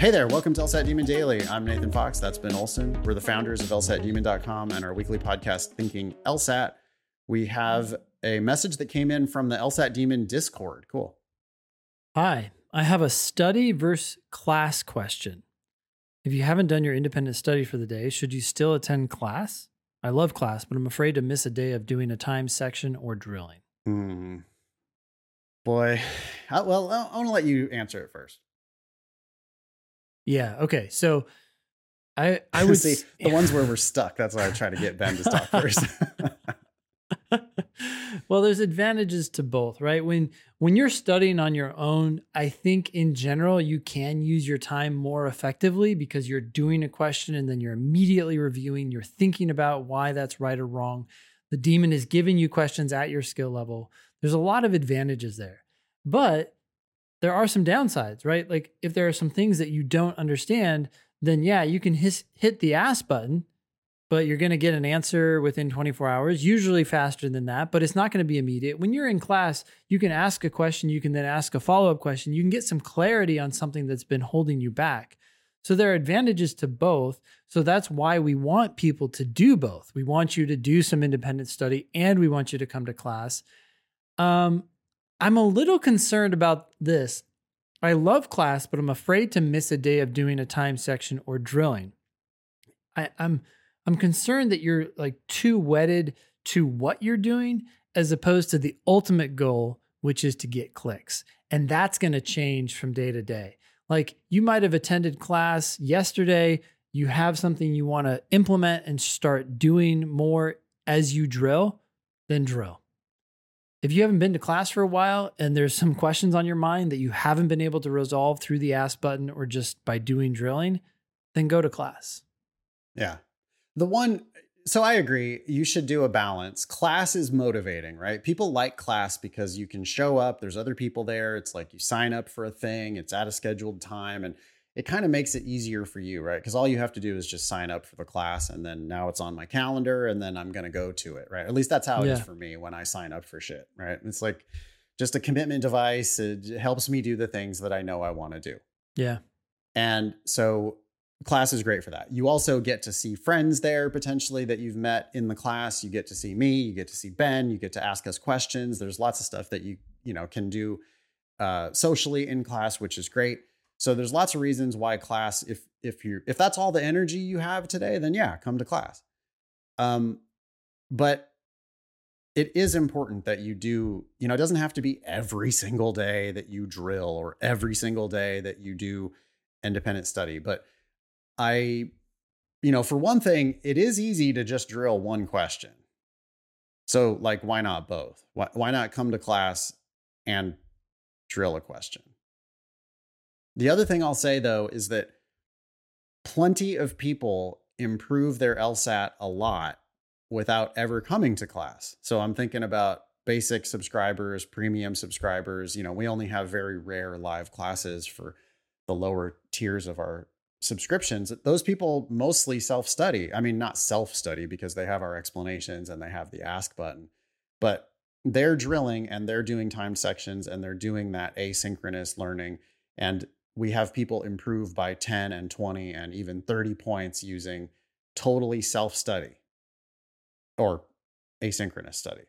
Hey there, welcome to LSAT Demon Daily. I'm Nathan Fox. That's Ben Olson. We're the founders of LSATdemon.com and our weekly podcast, Thinking LSAT. We have a message that came in from the LSAT Demon Discord. Cool. Hi, I have a study versus class question. If you haven't done your independent study for the day, should you still attend class? I love class, but I'm afraid to miss a day of doing a time section or drilling. Hmm. Boy, I, well, I want to let you answer it first. Yeah. Okay. So I I would see the ones where we're stuck. That's why I try to get Ben to stop first. well, there's advantages to both, right? When when you're studying on your own, I think in general you can use your time more effectively because you're doing a question and then you're immediately reviewing, you're thinking about why that's right or wrong. The demon is giving you questions at your skill level. There's a lot of advantages there. But there are some downsides, right? Like if there are some things that you don't understand, then yeah, you can his, hit the ask button, but you're going to get an answer within 24 hours, usually faster than that, but it's not going to be immediate. When you're in class, you can ask a question, you can then ask a follow up question, you can get some clarity on something that's been holding you back. So there are advantages to both. So that's why we want people to do both. We want you to do some independent study and we want you to come to class. Um, I'm a little concerned about this. I love class, but I'm afraid to miss a day of doing a time section or drilling. I, I'm I'm concerned that you're like too wedded to what you're doing as opposed to the ultimate goal, which is to get clicks. And that's going to change from day to day. Like you might have attended class yesterday, you have something you want to implement and start doing more as you drill, then drill if you haven't been to class for a while and there's some questions on your mind that you haven't been able to resolve through the ask button or just by doing drilling, then go to class. Yeah. The one, so I agree, you should do a balance. Class is motivating, right? People like class because you can show up, there's other people there. It's like you sign up for a thing, it's at a scheduled time. And it kind of makes it easier for you, right? Because all you have to do is just sign up for the class and then now it's on my calendar and then I'm going to go to it, right? At least that's how it yeah. is for me when I sign up for shit, right? It's like just a commitment device. It helps me do the things that I know I want to do. Yeah. And so class is great for that. You also get to see friends there potentially that you've met in the class. You get to see me, you get to see Ben, you get to ask us questions. There's lots of stuff that you, you know, can do uh, socially in class, which is great. So there's lots of reasons why class, if if you if that's all the energy you have today, then yeah, come to class. Um, but it is important that you do, you know, it doesn't have to be every single day that you drill or every single day that you do independent study. But I, you know, for one thing, it is easy to just drill one question. So, like, why not both? Why, why not come to class and drill a question? The other thing I'll say though is that plenty of people improve their LSAT a lot without ever coming to class. So I'm thinking about basic subscribers, premium subscribers. You know, we only have very rare live classes for the lower tiers of our subscriptions. Those people mostly self study. I mean, not self study because they have our explanations and they have the ask button, but they're drilling and they're doing time sections and they're doing that asynchronous learning. And we have people improve by 10 and 20 and even 30 points using totally self study or asynchronous study.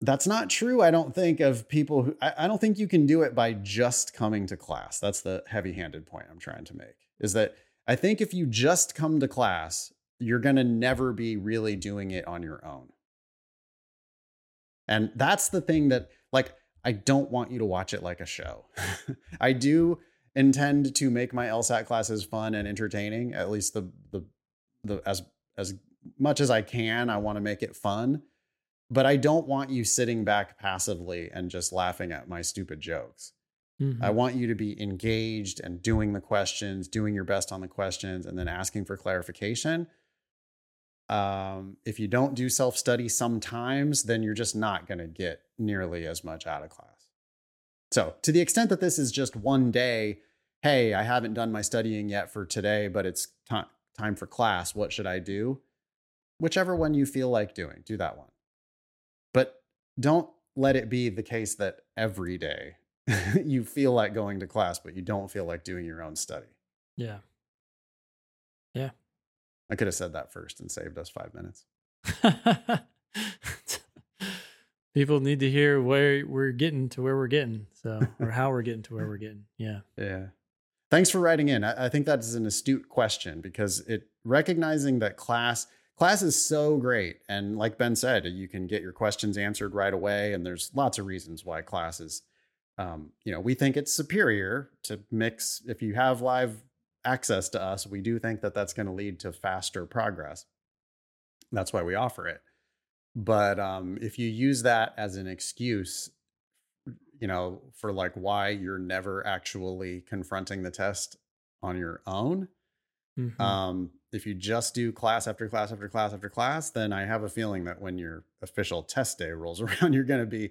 That's not true, I don't think, of people who I, I don't think you can do it by just coming to class. That's the heavy handed point I'm trying to make is that I think if you just come to class, you're going to never be really doing it on your own. And that's the thing that, like, I don't want you to watch it like a show. I do intend to make my LSAT classes fun and entertaining. At least the the the as as much as I can, I want to make it fun. But I don't want you sitting back passively and just laughing at my stupid jokes. Mm-hmm. I want you to be engaged and doing the questions, doing your best on the questions, and then asking for clarification. Um, if you don't do self study sometimes, then you're just not going to get nearly as much out of class. So, to the extent that this is just one day, hey, I haven't done my studying yet for today, but it's t- time for class. What should I do? Whichever one you feel like doing, do that one. But don't let it be the case that every day you feel like going to class, but you don't feel like doing your own study. Yeah. Yeah. I could have said that first and saved us five minutes. People need to hear where we're getting to where we're getting. So, or how we're getting to where we're getting. Yeah. Yeah. Thanks for writing in. I, I think that is an astute question because it recognizing that class class is so great. And like Ben said, you can get your questions answered right away. And there's lots of reasons why class is, um, you know, we think it's superior to mix. If you have live access to us, we do think that that's going to lead to faster progress. That's why we offer it. But um, if you use that as an excuse, you know, for like why you're never actually confronting the test on your own, Mhm. um, if you just do class after class after class after class, then I have a feeling that when your official test day rolls around, you're going to be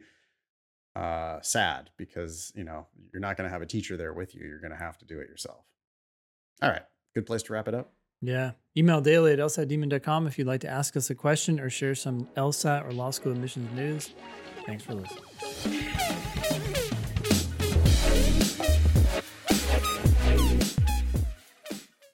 uh, sad because you know you're not going to have a teacher there with you. You're going to have to do it yourself. All right, good place to wrap it up. Yeah. Email daily at lsatdemon.com if you'd like to ask us a question or share some LSAT or law school admissions news. Thanks for listening.